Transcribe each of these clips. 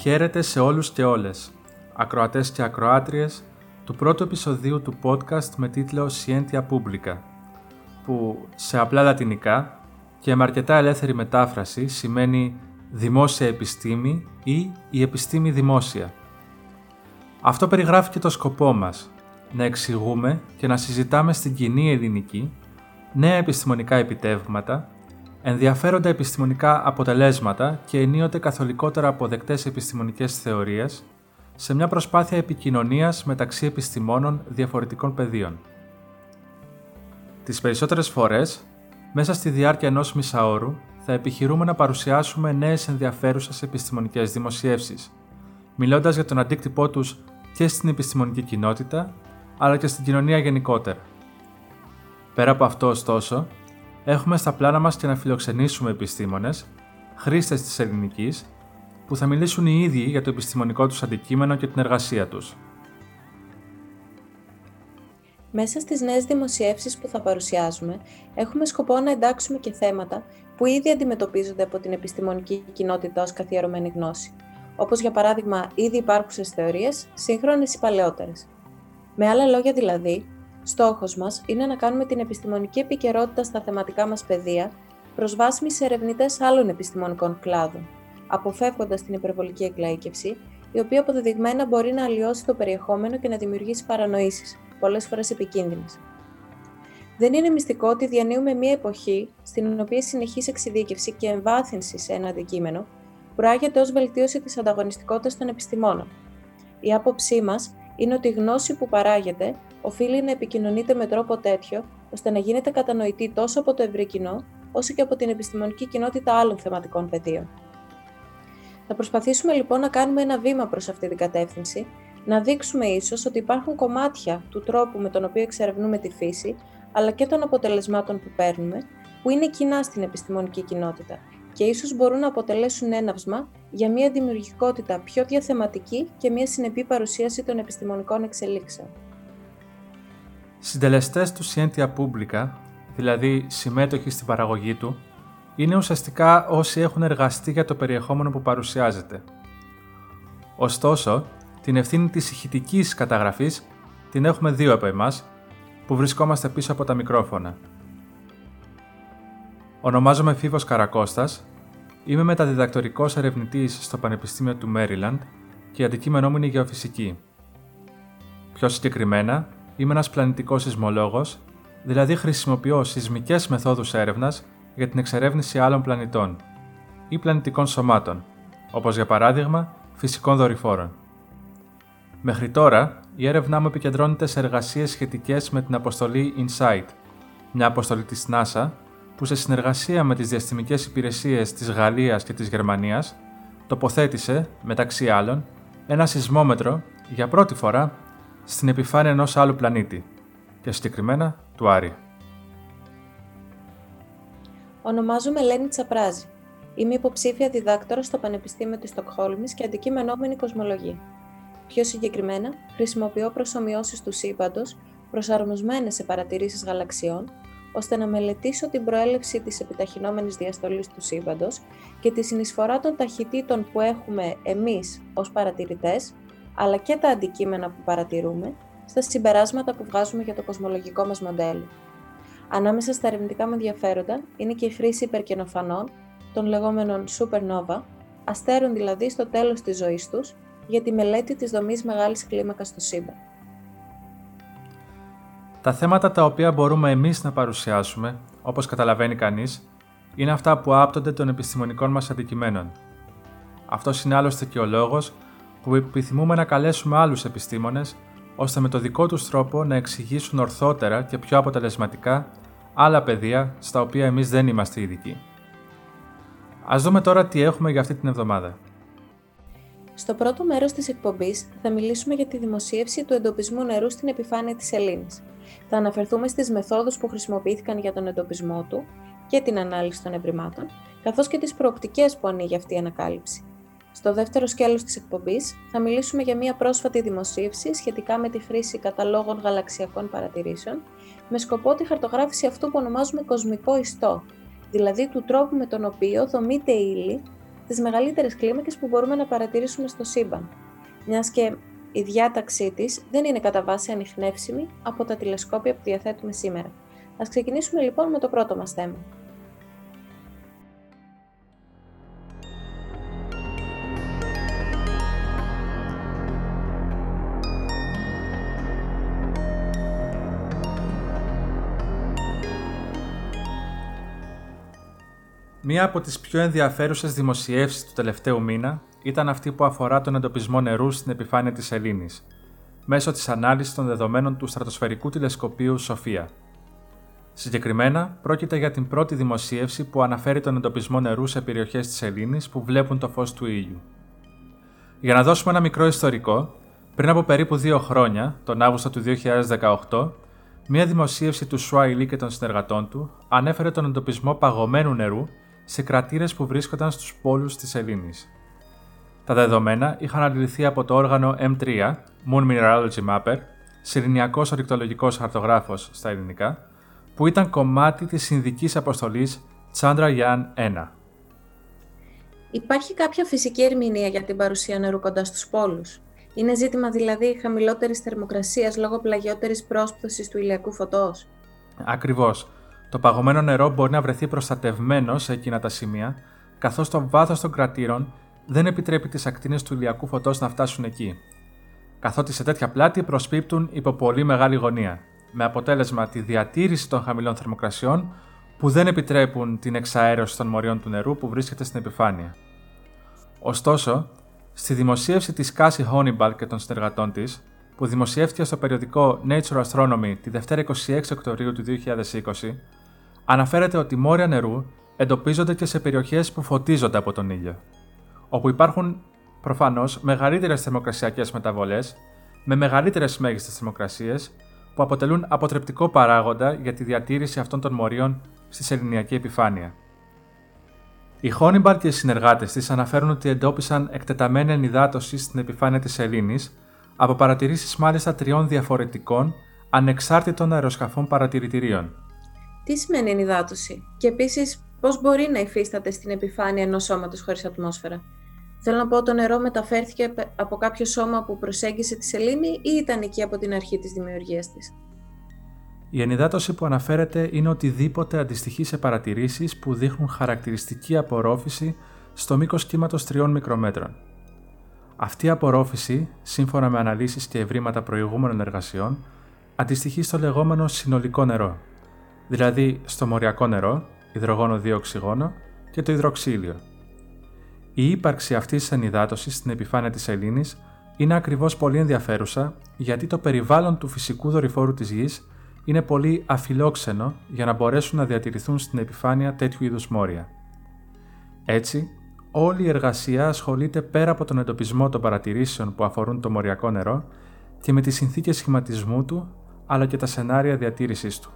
Χαίρετε σε όλους και όλες, ακροατές και ακροάτριες του πρώτου επεισοδίου του podcast με τίτλο Scientia Publica, που σε απλά λατινικά και με αρκετά ελεύθερη μετάφραση σημαίνει δημόσια επιστήμη ή η επιστήμη δημόσια. Αυτό περιγράφει και το σκοπό μας, να εξηγούμε και να συζητάμε στην κοινή ελληνική νέα επιστημονικά επιτεύγματα, ενδιαφέροντα επιστημονικά αποτελέσματα και ενίοτε καθολικότερα αποδεκτές επιστημονικές θεωρίες σε μια προσπάθεια επικοινωνίας μεταξύ επιστημόνων διαφορετικών πεδίων. Τις περισσότερες φορές, μέσα στη διάρκεια ενός μισάωρου, θα επιχειρούμε να παρουσιάσουμε νέες ενδιαφέρουσες επιστημονικές δημοσιεύσεις, μιλώντας για τον αντίκτυπό τους και στην επιστημονική κοινότητα, αλλά και στην κοινωνία γενικότερα. Πέρα από αυτό, ωστόσο, έχουμε στα πλάνα μας και να φιλοξενήσουμε επιστήμονες, χρήστες της ελληνικής, που θα μιλήσουν οι ίδιοι για το επιστημονικό τους αντικείμενο και την εργασία τους. Μέσα στις νέες δημοσιεύσεις που θα παρουσιάζουμε, έχουμε σκοπό να εντάξουμε και θέματα που ήδη αντιμετωπίζονται από την επιστημονική κοινότητα ως καθιερωμένη γνώση, όπως για παράδειγμα ήδη υπάρχουσες θεωρίες, σύγχρονες ή παλαιότερες. Με άλλα λόγια δηλαδή, στόχος μας είναι να κάνουμε την επιστημονική επικαιρότητα στα θεματικά μας πεδία προσβάσιμη σε ερευνητές άλλων επιστημονικών κλάδων, αποφεύγοντας την υπερβολική εκλαίκευση, η οποία αποδεδειγμένα μπορεί να αλλοιώσει το περιεχόμενο και να δημιουργήσει παρανοήσεις, πολλές φορές επικίνδυνες. Δεν είναι μυστικό ότι διανύουμε μια εποχή στην οποία η συνεχής εξειδίκευση και εμβάθυνση σε ένα αντικείμενο προάγεται ως βελτίωση της ανταγωνιστικότητας των επιστημόνων. Η άποψή μας είναι ότι η γνώση που παράγεται οφείλει να επικοινωνείται με τρόπο τέτοιο ώστε να γίνεται κατανοητή τόσο από το ευρύ κοινό, όσο και από την επιστημονική κοινότητα άλλων θεματικών πεδίων. Θα προσπαθήσουμε λοιπόν να κάνουμε ένα βήμα προς αυτή την κατεύθυνση, να δείξουμε ίσως ότι υπάρχουν κομμάτια του τρόπου με τον οποίο εξερευνούμε τη φύση, αλλά και των αποτελεσμάτων που παίρνουμε, που είναι κοινά στην επιστημονική κοινότητα και ίσως μπορούν να αποτελέσουν έναυσμα για μια δημιουργικότητα πιο διαθεματική και μια συνεπή παρουσίαση των επιστημονικών εξελίξεων. Συντελεστές του Scientia Publica, δηλαδή συμμέτοχοι στην παραγωγή του, είναι ουσιαστικά όσοι έχουν εργαστεί για το περιεχόμενο που παρουσιάζεται. Ωστόσο, την ευθύνη της ηχητικής καταγραφής την έχουμε δύο από εμάς, που βρισκόμαστε πίσω από τα μικρόφωνα. Ονομάζομαι Φίβος Καρακώστας, είμαι μεταδιδακτορικός ερευνητής στο Πανεπιστήμιο του Μέριλαντ και η αντικείμενό μου είναι η γεωφυσική. Πιο συγκεκριμένα, είμαι ένας πλανητικός σεισμολόγος, δηλαδή χρησιμοποιώ σεισμικές μεθόδους έρευνας για την εξερεύνηση άλλων πλανητών ή πλανητικών σωμάτων, όπως για παράδειγμα φυσικών δορυφόρων. Μέχρι τώρα, η έρευνά μου επικεντρώνεται σε εργασίες σχετικές με την αποστολή InSight, μια αποστολή της NASA που σε συνεργασία με τις διαστημικές υπηρεσίες της Γαλλίας και της Γερμανίας τοποθέτησε, μεταξύ άλλων, ένα σεισμόμετρο για πρώτη φορά στην επιφάνεια ενός άλλου πλανήτη, και συγκεκριμένα του Άρη. Ονομάζομαι Ελένη Τσαπράζη. Είμαι υποψήφια διδάκτορα στο Πανεπιστήμιο της Στοκχόλμης και αντικείμενόμενη κοσμολογία. Πιο συγκεκριμένα, χρησιμοποιώ προσωμιώσεις του σύμπαντος προσαρμοσμένες σε παρατηρήσεις γαλαξιών, ώστε να μελετήσω την προέλευση της επιταχυνόμενης διαστολής του σύμπαντος και τη συνεισφορά των ταχυτήτων που έχουμε εμείς ως παρατηρητές, αλλά και τα αντικείμενα που παρατηρούμε, στα συμπεράσματα που βγάζουμε για το κοσμολογικό μας μοντέλο. Ανάμεσα στα ερευνητικά μου ενδιαφέροντα είναι και η χρήση υπερκενοφανών, των λεγόμενων supernova, αστέρων δηλαδή στο τέλος της ζωής τους, για τη μελέτη της δομής μεγάλης κλίμακας στο σύμπαν. Τα θέματα τα οποία μπορούμε εμείς να παρουσιάσουμε, όπως καταλαβαίνει κανείς, είναι αυτά που άπτονται των επιστημονικών μας αντικειμένων. Αυτός είναι άλλωστε και ο λόγος που επιθυμούμε να καλέσουμε άλλους επιστήμονες, ώστε με το δικό τους τρόπο να εξηγήσουν ορθότερα και πιο αποτελεσματικά άλλα πεδία στα οποία εμείς δεν είμαστε ειδικοί. Ας δούμε τώρα τι έχουμε για αυτή την εβδομάδα. Στο πρώτο μέρος της εκπομπής θα μιλήσουμε για τη δημοσίευση του εντοπισμού νερού στην επιφάνεια της Ελλήνης. Θα αναφερθούμε στις μεθόδους που χρησιμοποιήθηκαν για τον εντοπισμό του και την ανάλυση των ευρημάτων, καθώς και τις προοπτικές που ανοίγει αυτή η ανακάλυψη. Στο δεύτερο σκέλος της εκπομπής θα μιλήσουμε για μια πρόσφατη δημοσίευση σχετικά με τη χρήση καταλόγων γαλαξιακών παρατηρήσεων με σκοπό τη χαρτογράφηση αυτού που ονομάζουμε κοσμικό ιστό, δηλαδή του τρόπου με τον οποίο δομείται η ύλη τις μεγαλύτερες κλίμακες που μπορούμε να παρατηρήσουμε στο σύμπαν, μιας και η διάταξή της δεν είναι κατά βάση ανιχνεύσιμη από τα τηλεσκόπια που διαθέτουμε σήμερα. Ας ξεκινήσουμε λοιπόν με το πρώτο μας θέμα. Μία από τις πιο ενδιαφέρουσες δημοσιεύσεις του τελευταίου μήνα ήταν αυτή που αφορά τον εντοπισμό νερού στην επιφάνεια της Ελλήνης, μέσω της ανάλυσης των δεδομένων του στρατοσφαιρικού τηλεσκοπίου Σοφία. Συγκεκριμένα, πρόκειται για την πρώτη δημοσίευση που αναφέρει τον εντοπισμό νερού σε περιοχές της Ελλήνης που βλέπουν το φως του ήλιου. Για να δώσουμε ένα μικρό ιστορικό, πριν από περίπου δύο χρόνια, τον Αύγουστο του 2018, μία δημοσίευση του Σουάιλι και των συνεργατών του ανέφερε τον εντοπισμό παγωμένου νερού σε κρατήρες που βρίσκονταν στους πόλους της Ελλήνης. Τα δεδομένα είχαν αντιληφθεί από το όργανο M3, Moon Mineralogy Mapper, σιρηνιακός ορυκτολογικός χαρτογράφος στα ελληνικά, που ήταν κομμάτι της συνδικής αποστολής Chandrayaan 1. Υπάρχει κάποια φυσική ερμηνεία για την παρουσία νερού κοντά στους πόλους; Είναι ζήτημα δηλαδή χαμηλότερης θερμοκρασίας λόγω πλαγιότερης πρόσπτωσης του ηλιακού φωτός; Ακριβώς. Το παγωμένο νερό μπορεί να βρεθεί προστατευμένο σε εκείνα τα σημεία, καθώς το βάθος των κρατήρων δεν επιτρέπει τις ακτίνες του ηλιακού φωτός να φτάσουν εκεί. Καθότι σε τέτοια πλάτη προσπίπτουν υπό πολύ μεγάλη γωνία, με αποτέλεσμα τη διατήρηση των χαμηλών θερμοκρασιών που δεν επιτρέπουν την εξαέρωση των μορίων του νερού που βρίσκεται στην επιφάνεια. Ωστόσο, στη δημοσίευση της Casey Honniball και των συνεργατών της, που δημοσιεύτηκε στο περιοδικό Nature Astronomy τη Δευτέρα 26 Οκτωβρίου του 2020, αναφέρεται ότι μόρια νερού εντοπίζονται και σε περιοχές που φωτίζονται από τον ήλιο, όπου υπάρχουν προφανώς μεγαλύτερες θερμοκρασιακές μεταβολές με μεγαλύτερες μέγιστες θερμοκρασίες που αποτελούν αποτρεπτικό παράγοντα για τη διατήρηση αυτών των μορίων στη σεληνιακή επιφάνεια. Οι Χόνιμπαλ και οι συνεργάτες της αναφέρουν ότι εντόπισαν εκτεταμένη ενυδάτωση στην επιφάνεια της Σελήνη από παρατηρήσεις μάλιστα τριών διαφορετικών ανεξάρτητων αεροσκαφών παρατηρητηρίων, τι σημαίνει ενυδάτωση και επίσης πώς μπορεί να υφίσταται στην επιφάνεια ενός σώματος χωρίς ατμόσφαιρα; Θέλω να πω, το νερό μεταφέρθηκε από κάποιο σώμα που προσέγγισε τη σελήνη ή ήταν εκεί από την αρχή της δημιουργίας της; Η ενυδάτωση που αναφέρεται είναι οτιδήποτε αντιστοιχεί σε παρατηρήσεις που δείχνουν χαρακτηριστική απορρόφηση στο μήκος κύματος 3 μικρομέτρων. Αυτή η απορρόφηση, σύμφωνα με αναλύσεις και ευρήματα προηγούμενων εργασιών, αντιστοιχεί στο λεγόμενο συνολικό νερό, δηλαδή στο μοριακό νερό, υδρογόνο 2 οξυγόνο και το υδροξύλιο. Η ύπαρξη αυτής της ενυδάτωσης στην επιφάνεια της Ελλήνης είναι ακριβώς πολύ ενδιαφέρουσα γιατί το περιβάλλον του φυσικού δορυφόρου της γης είναι πολύ αφιλόξενο για να μπορέσουν να διατηρηθούν στην επιφάνεια τέτοιου είδους μόρια. Έτσι, όλη η εργασία ασχολείται πέρα από τον εντοπισμό των παρατηρήσεων που αφορούν το μοριακό νερό και με τις συνθήκες σχηματισμού του, αλλά και τα σενάρια διατήρησής του.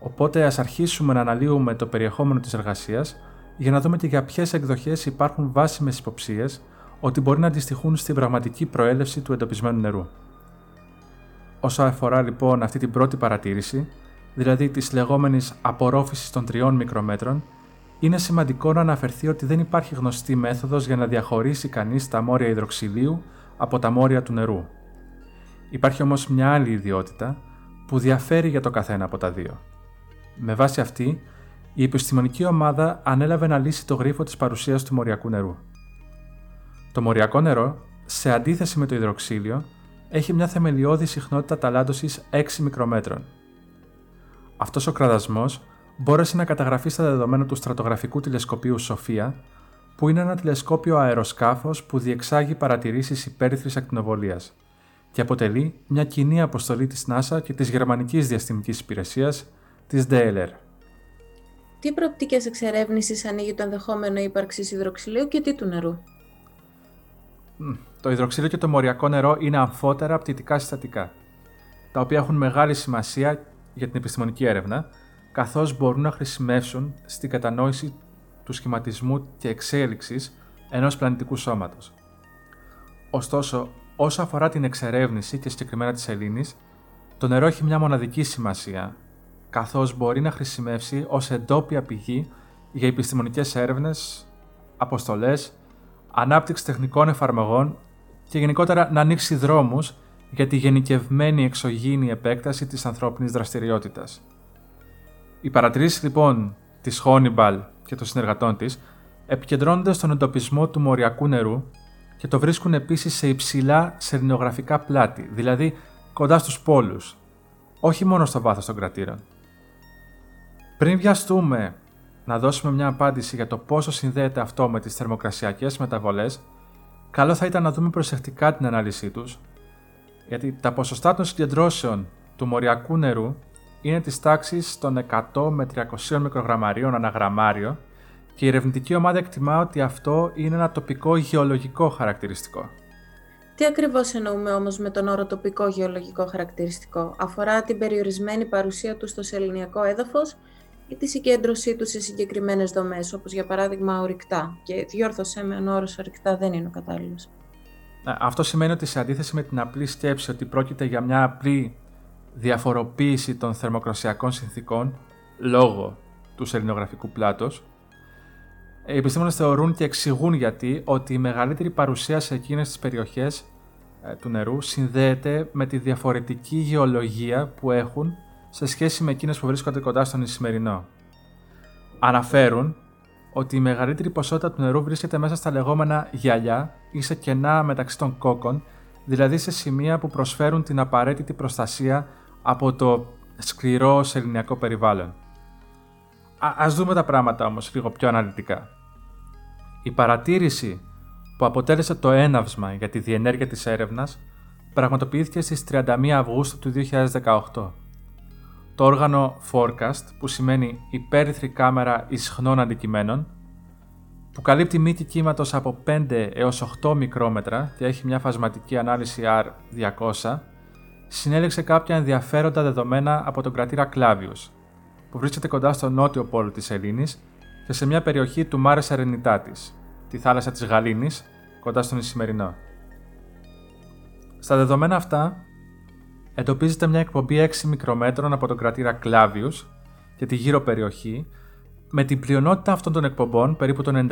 Οπότε ας αρχίσουμε να αναλύουμε το περιεχόμενο της εργασίας για να δούμε και για ποιες εκδοχές υπάρχουν βάσιμες υποψίες ότι μπορεί να αντιστοιχούν στην πραγματική προέλευση του εντοπισμένου νερού. Όσο αφορά λοιπόν αυτή την πρώτη παρατήρηση, δηλαδή της λεγόμενης απορρόφησης των τριών μικρομέτρων, είναι σημαντικό να αναφερθεί ότι δεν υπάρχει γνωστή μέθοδος για να διαχωρίσει κανείς τα μόρια υδροξυλίου από τα μόρια του νερού. Υπάρχει όμως μια άλλη ιδιότητα που διαφέρει για το καθένα από τα δύο. Με βάση αυτή, η επιστημονική ομάδα ανέλαβε να λύσει το γρίφο της παρουσίας του μοριακού νερού. Το μοριακό νερό, σε αντίθεση με το υδροξύλιο, έχει μια θεμελιώδη συχνότητα ταλάντωσης 6 μικρομέτρων. Αυτός ο κραδασμός μπόρεσε να καταγραφεί στα δεδομένα του στρατογραφικού τηλεσκοπίου Σοφία, που είναι ένα τηλεσκόπιο αεροσκάφος που διεξάγει παρατηρήσεις υπέρυθρης ακτινοβολίας και αποτελεί μια κοινή αποστολή της NASA και της Γερμανικής Διαστημικής Υπηρεσίας της DLR. Τι προοπτικές εξερεύνησης ανοίγει το ενδεχόμενο ύπαρξης υδροξυλίου και τι του νερού; Το υδροξύλιο και το μοριακό νερό είναι αμφότερα πτυτικά συστατικά, τα οποία έχουν μεγάλη σημασία για την επιστημονική έρευνα, καθώς μπορούν να χρησιμεύσουν στην κατανόηση του σχηματισμού και εξέλιξης ενός πλανητικού σώματος. Ωστόσο, όσο αφορά την εξερεύνηση και συγκεκριμένα της σελήνης, το νερό έχει μια μοναδική σημασία καθώς μπορεί να χρησιμεύσει ως εντόπια πηγή για επιστημονικές έρευνες αποστολές, ανάπτυξη τεχνικών εφαρμογών και γενικότερα να ανοίξει δρόμους για τη γενικευμένη εξωγήινη επέκταση της ανθρώπινης δραστηριότητας. Οι παρατηρήσεις λοιπόν της Χόνιμπαλ και των συνεργατών της επικεντρώνονται στον εντοπισμό του μοριακού νερού και το βρίσκουν επίσης σε υψηλά σερνιογραφικά πλάτη, δηλαδή κοντά στους πόλους, όχι μόνο στο βάθος των κρατήρων. Πριν βιαστούμε να δώσουμε μια απάντηση για το πόσο συνδέεται αυτό με τις θερμοκρασιακές μεταβολές, καλό θα ήταν να δούμε προσεκτικά την ανάλυση τους, γιατί τα ποσοστά των συγκεντρώσεων του μοριακού νερού είναι της τάξης των 100 με 300 μικρογραμμαρίων αναγραμμάριο και η ερευνητική ομάδα εκτιμά ότι αυτό είναι ένα τοπικό γεωλογικό χαρακτηριστικό. Τι ακριβώς εννοούμε όμως με τον όρο τοπικό γεωλογικό χαρακτηριστικό; Αφορά την περιορισμένη παρουσία του στο σεληνιακό έδαφος ή τη συγκέντρωσή τους σε συγκεκριμένες δομές, όπως για παράδειγμα ορυκτά. Και διόρθωσέ με αν ο όρος ορυκτά δεν είναι ο κατάλληλος. Αυτό σημαίνει ότι σε αντίθεση με την απλή σκέψη ότι πρόκειται για μια απλή διαφοροποίηση των θερμοκρασιακών συνθήκων λόγω του σελινογραφικού πλάτος, οι επιστήμονες θεωρούν και εξηγούν γιατί ότι η μεγαλύτερη παρουσία σε εκείνες τις περιοχές ε, του νερού συνδέεται με τη διαφορετική γεωλογία που έχουν σε σχέση με εκείνες που βρίσκονται κοντά στον Ισημερινό. Αναφέρουν ότι η μεγαλύτερη ποσότητα του νερού βρίσκεται μέσα στα λεγόμενα γυαλιά ή σε κενά μεταξύ των κόκκων, δηλαδή σε σημεία που προσφέρουν την απαραίτητη προστασία από το σκληρό σεληνιακό περιβάλλον. Α ας δούμε τα πράγματα όμως λίγο πιο αναλυτικά. Η παρατήρηση που αποτέλεσε το έναυσμα για τη διενέργεια της έρευνας πραγματοποιήθηκε στις 31 Αυγούστου του 2018. Το όργανο Forecast, που σημαίνει υπέρυθρη κάμερα ισχνών αντικειμένων, που καλύπτει μήκη κύματος από 5 έως 8 μικρόμετρα και έχει μια φασματική ανάλυση R200, συνέλεξε κάποια ενδιαφέροντα δεδομένα από τον κρατήρα Κλάβιους, που βρίσκεται κοντά στο νότιο πόλο της Ελλήνης και σε μια περιοχή του Μάρε Αρενιτάτης, τη θάλασσα της Γαλήνης, κοντά στον Ισημερινό. Στα δεδομένα αυτά, εντοπίζεται μια εκπομπή 6 μικρομέτρων από τον κρατήρα Κλάβιους και τη γύρω περιοχή, με την πλειονότητα αυτών των εκπομπών, περίπου το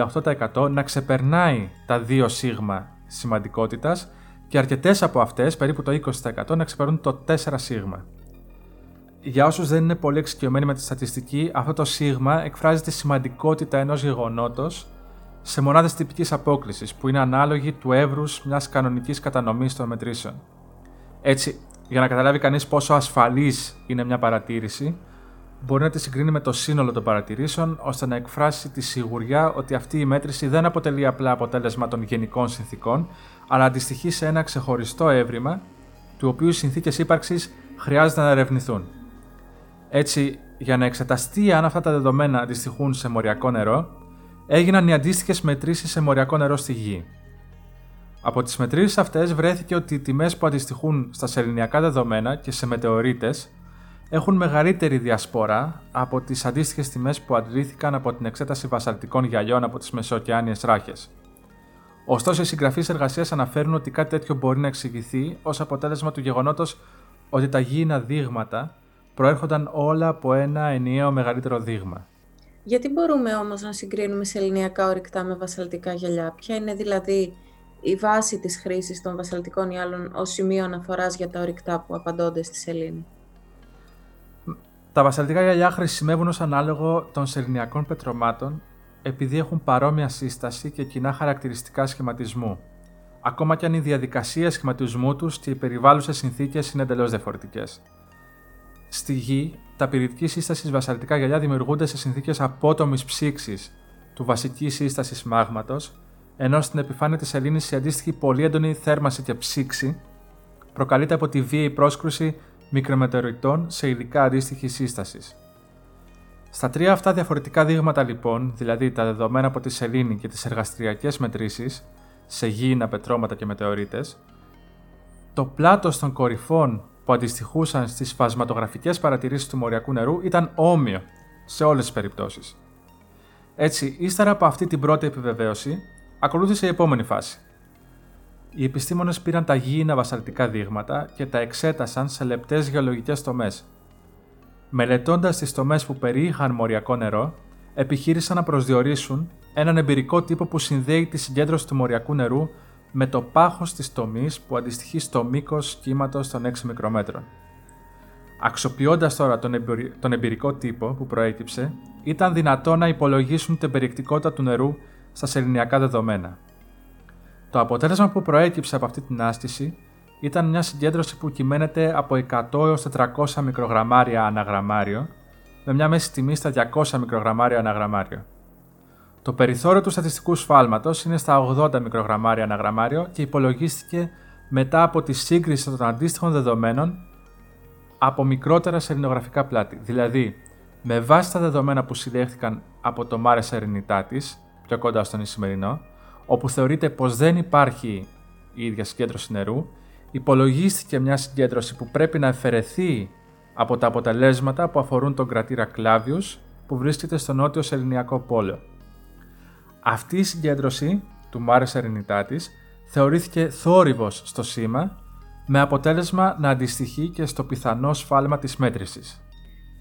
98%, να ξεπερνάει τα 2 σίγμα σημαντικότητας και αρκετές από αυτές, περίπου το 20%, να ξεπερνούν το 4 σίγμα. Για όσους δεν είναι πολύ εξοικειωμένοι με τη στατιστική, αυτό το σίγμα εκφράζει τη σημαντικότητα ενός γεγονότος σε μονάδες τυπικής απόκλησης, που είναι ανάλογη του εύρους μιας κανονικής κατανομής των μετρήσεων. Έτσι, για να καταλάβει κανείς πόσο ασφαλής είναι μια παρατήρηση, μπορεί να τη συγκρίνει με το σύνολο των παρατηρήσεων, ώστε να εκφράσει τη σιγουριά ότι αυτή η μέτρηση δεν αποτελεί απλά αποτέλεσμα των γενικών συνθήκων, αλλά αντιστοιχεί σε ένα ξεχωριστό έβριμα, του οποίου οι συνθήκες ύπαρξης χρειάζεται να ερευνηθούν. Έτσι, για να εξεταστεί αν αυτά τα δεδομένα αντιστοιχούν σε μοριακό νερό, έγιναν οι αντίστοιχες μετρήσεις σε μοριακό νερό στη γη. Από τις μετρήσεις αυτές βρέθηκε ότι οι τιμές που αντιστοιχούν στα σεληνιακά δεδομένα και σε μετεωρίτες έχουν μεγαλύτερη διασπορά από τις αντίστοιχες τιμές που αντλήθηκαν από την εξέταση βασαλτικών γυαλιών από τις μεσοοκεάνιε ράχες. Ωστόσο, οι συγγραφείς εργασίας αναφέρουν ότι κάτι τέτοιο μπορεί να εξηγηθεί ως αποτέλεσμα του γεγονότος ότι τα γήινα δείγματα προέρχονταν όλα από ένα ενιαίο μεγαλύτερο δείγμα. Γιατί μπορούμε όμως να συγκρίνουμε σεληνιακά ορυκτά με βασαλτικά γυαλιά, ποια είναι δηλαδή η βάση της χρήσης των βασαλτικών ή άλλων ως σημείο αναφοράς για τα ορυκτά που απαντώνται στη σελήνη. Τα βασαλτικά γυαλιά χρησιμεύουν ως ανάλογο των σεληνιακών πετρωμάτων επειδή έχουν παρόμοια σύσταση και κοινά χαρακτηριστικά σχηματισμού, ακόμα και αν η διαδικασία σχηματισμού τους και οι περιβάλλουσες συνθήκες είναι εντελώς διαφορετικές. Στη γη, τα πυρητική σύσταση βασαλτικά γυαλιά δημιουργούνται σε συνθήκες απότομης ψήξης του βασικής σύστασης μάγματος, ενώ στην επιφάνεια της Ελλήνης η αντίστοιχη πολύ έντονη θέρμανση και ψήξη προκαλείται από τη βίαιη πρόσκρουση μικρομετεωρητών σε υλικά αντίστοιχη σύστασης. Στα τρία αυτά διαφορετικά δείγματα λοιπόν, δηλαδή τα δεδομένα από τη σελήνη και τις εργαστηριακές μετρήσεις σε γήινα πετρώματα και μετεωρίτες, το πλάτος των κορυφών που αντιστοιχούσαν στις φασματογραφικές παρατηρήσεις του μοριακού νερού ήταν όμοιο σε όλες τις περιπτώσεις. Έτσι, ύστερα από αυτή την πρώτη επιβεβαίωση, ακολούθησε η επόμενη φάση. Οι επιστήμονες πήραν τα γήινα βασαλτικά δείγματα και τα εξέτασαν σε λεπτές γεωλογικές τομές. Μελετώντας τις τομές που περιείχαν μοριακό νερό, επιχείρησαν να προσδιορίσουν έναν εμπειρικό τύπο που συνδέει τη συγκέντρωση του μοριακού νερού με το πάχος της τομής που αντιστοιχεί στο μήκος κύματος των 6 μικρομέτρων. Αξιοποιώντας τώρα τον, τον εμπειρικό τύπο που προέκυψε, ήταν δυνατό να υπολογίσουν την περιεκτικότητα του νερού στα σεληνιακά δεδομένα. Το αποτέλεσμα που προέκυψε από αυτή την άσκηση ήταν μια συγκέντρωση που κυμαίνεται από 100 έως 400 μικρογραμμάρια αναγραμμάριο, με μια μέση τιμή στα 200 μικρογραμμάρια αναγραμμάριο. Το περιθώριο του στατιστικού σφάλματος είναι στα 80 μικρογραμμάρια αναγραμμάριο και υπολογίστηκε μετά από τη σύγκριση των αντίστοιχων δεδομένων από μικρότερα σελινογραφικά πλάτη. Δηλαδή, με βάση τα δεδομένα που συλλέχθηκαν από το Mare Serenitatis, πιο κοντά στον Ισημερινό, όπου θεωρείται πως δεν υπάρχει η ίδια συγκέντρωση νερού, υπολογίστηκε μια συγκέντρωση που πρέπει να αφαιρεθεί από τα αποτελέσματα που αφορούν τον κρατήρα Κλάβιους που βρίσκεται στο νότιο Σεληνιακό πόλο. Αυτή η συγκέντρωση του Mare Serenitatis θεωρήθηκε θόρυβος στο σήμα με αποτέλεσμα να αντιστοιχεί και στο πιθανό σφάλμα της μέτρησης.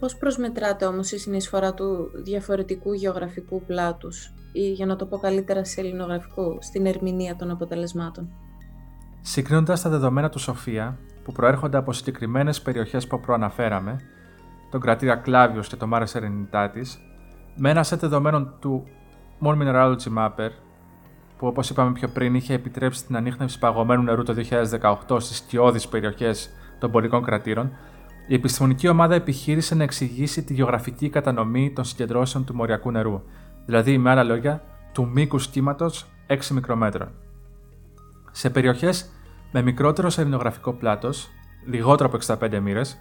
Πώς προσμετράται όμως η συνεισφορά του διαφορετικού γεωγραφικού πλάτους ή για να το πω καλύτερα σε ελληνογραφικού στην ερμηνεία των αποτελεσμάτων; Συγκρίνοντας τα δεδομένα του Σοφία, που προέρχονται από συγκεκριμένες περιοχές που προαναφέραμε, τον κρατήρα Κλάβιος και το Mare Serenitatis, με ένα set δεδομένων του More Mineralogy Mapper, που όπως είπαμε πιο πριν είχε επιτρέψει την ανείχνευση παγωμένου νερού το 2018 στις σκιώδεις περιοχές των πολικών κρατήρων, η επιστημονική ομάδα επιχείρησε να εξηγήσει τη γεωγραφική κατανομή των συγκεντρώσεων του μοριακού νερού, δηλαδή με άλλα λόγια, του μήκου κύματος 6 μικρομέτρων. Σε περιοχές με μικρότερο σερινογραφικό πλάτος, λιγότερο από 65 μοίρες,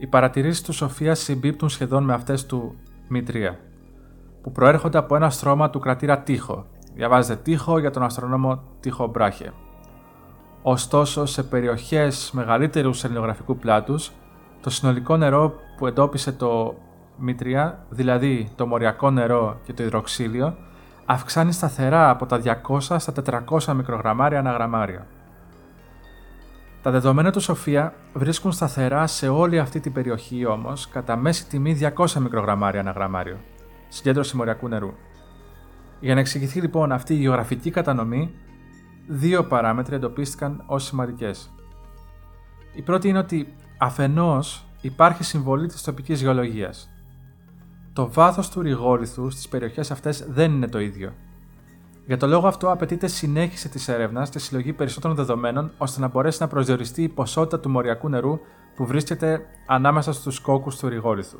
οι παρατηρήσεις του Σοφία συμπίπτουν σχεδόν με αυτές του Μητρία, που προέρχονται από ένα στρώμα του κρατήρα Τείχο. Διαβάζετε Τείχο για τον αστρονόμο Τείχο Μπράχε. Ωστόσο, σε περιοχές μεγαλύτερου σερινογραφικού πλάτους, το συνολικό νερό που εντόπισε το Μήτρια, δηλαδή το μοριακό νερό και το υδροξύλιο, αυξάνει σταθερά από τα 200 στα 400 μικρογραμμάρια αναγραμμάριο. Τα δεδομένα του Σοφία βρίσκουν σταθερά σε όλη αυτή την περιοχή όμως κατά μέση τιμή 200 μικρογραμμάρια αναγραμμάριο, συγκέντρωση μοριακού νερού. Για να εξηγηθεί λοιπόν αυτή η γεωγραφική κατανομή, δύο παράμετροι εντοπίστηκαν ως σημαντικές. Η πρώτη είναι ότι αφενός υπάρχει συμβολή της τοπικής γεωλογίας, το βάθος του ρηγόλιθου στις περιοχές αυτές δεν είναι το ίδιο. Για το λόγο αυτό, απαιτείται συνέχιση της έρευνας και συλλογή περισσότερων δεδομένων ώστε να μπορέσει να προσδιοριστεί η ποσότητα του μοριακού νερού που βρίσκεται ανάμεσα στους κόκκους του ρηγόλιθου.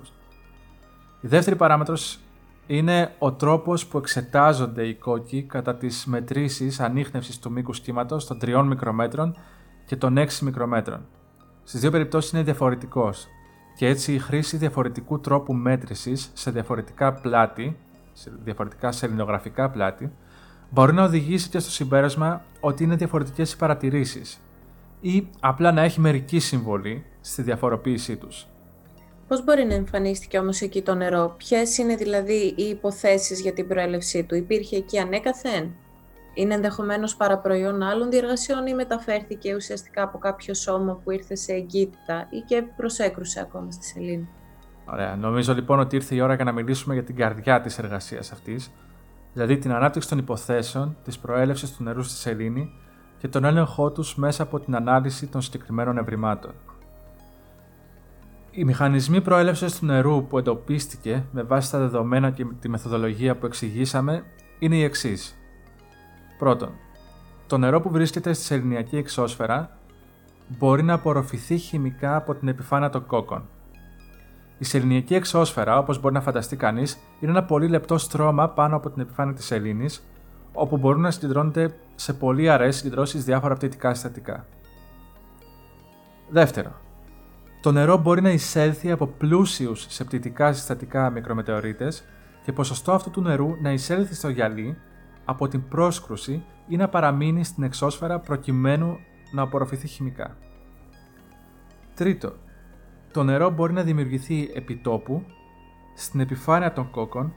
Η δεύτερη παράμετρος είναι ο τρόπος που εξετάζονται οι κόκκι κατά τις μετρήσεις ανείχνευσης του μήκους κύματος των 3 μικρομέτρων και των 6 μικρομέτρων. Στις δύο περιπτώσεις είναι διαφορετικός, και έτσι η χρήση διαφορετικού τρόπου μέτρησης σε διαφορετικά πλάτη, σε διαφορετικά σελινογραφικά πλάτη, μπορεί να οδηγήσει και στο συμπέρασμα ότι είναι διαφορετικές οι παρατηρήσεις ή απλά να έχει μερική συμβολή στη διαφοροποίησή τους. Πώς μπορεί να εμφανίστηκε όμως εκεί το νερό, ποιες είναι δηλαδή οι υποθέσεις για την προέλευσή του, υπήρχε εκεί ανέκαθεν; Είναι ενδεχομένως παραπροϊόν άλλων διεργασιών ή μεταφέρθηκε ουσιαστικά από κάποιο σώμα που ήρθε σε εγκύτητα ή και προσέκρουσε ακόμα στη σελήνη. Ωραία. Νομίζω λοιπόν ότι ήρθε η ώρα για να μιλήσουμε για την καρδιά της εργασίας αυτής, δηλαδή την ανάπτυξη των υποθέσεων της προέλευσης του νερού στη σελήνη και τον έλεγχό τους μέσα από την ανάλυση των συγκεκριμένων ευρημάτων. Οι μηχανισμοί προέλευσης του νερού που εντοπίστηκε με βάση τα δεδομένα και τη μεθοδολογία που εξηγήσαμε είναι οι εξής. Πρώτον, το νερό που βρίσκεται στη σεληνιακή εξώσφαιρα μπορεί να απορροφηθεί χημικά από την επιφάνεια των κόκκων. Η σεληνιακή εξώσφαιρα, όπως μπορεί να φανταστεί κανείς, είναι ένα πολύ λεπτό στρώμα πάνω από την επιφάνεια της σελήνης, όπου μπορούν να συγκεντρώνονται σε πολύ αραιές συγκεντρώσεις διάφορα πτυτικά συστατικά. Δεύτερο, το νερό μπορεί να εισέλθει από πλούσιους σε πτυτικά συστατικά μικρομετεωρίτε και ποσοστό αυτού του νερού να εισέλθει στο γυαλί από την πρόσκρουση ή να παραμείνει στην εξώσφαιρα προκειμένου να απορροφηθεί χημικά. Τρίτο, το νερό μπορεί να δημιουργηθεί επιτόπου, στην επιφάνεια των κόκκων,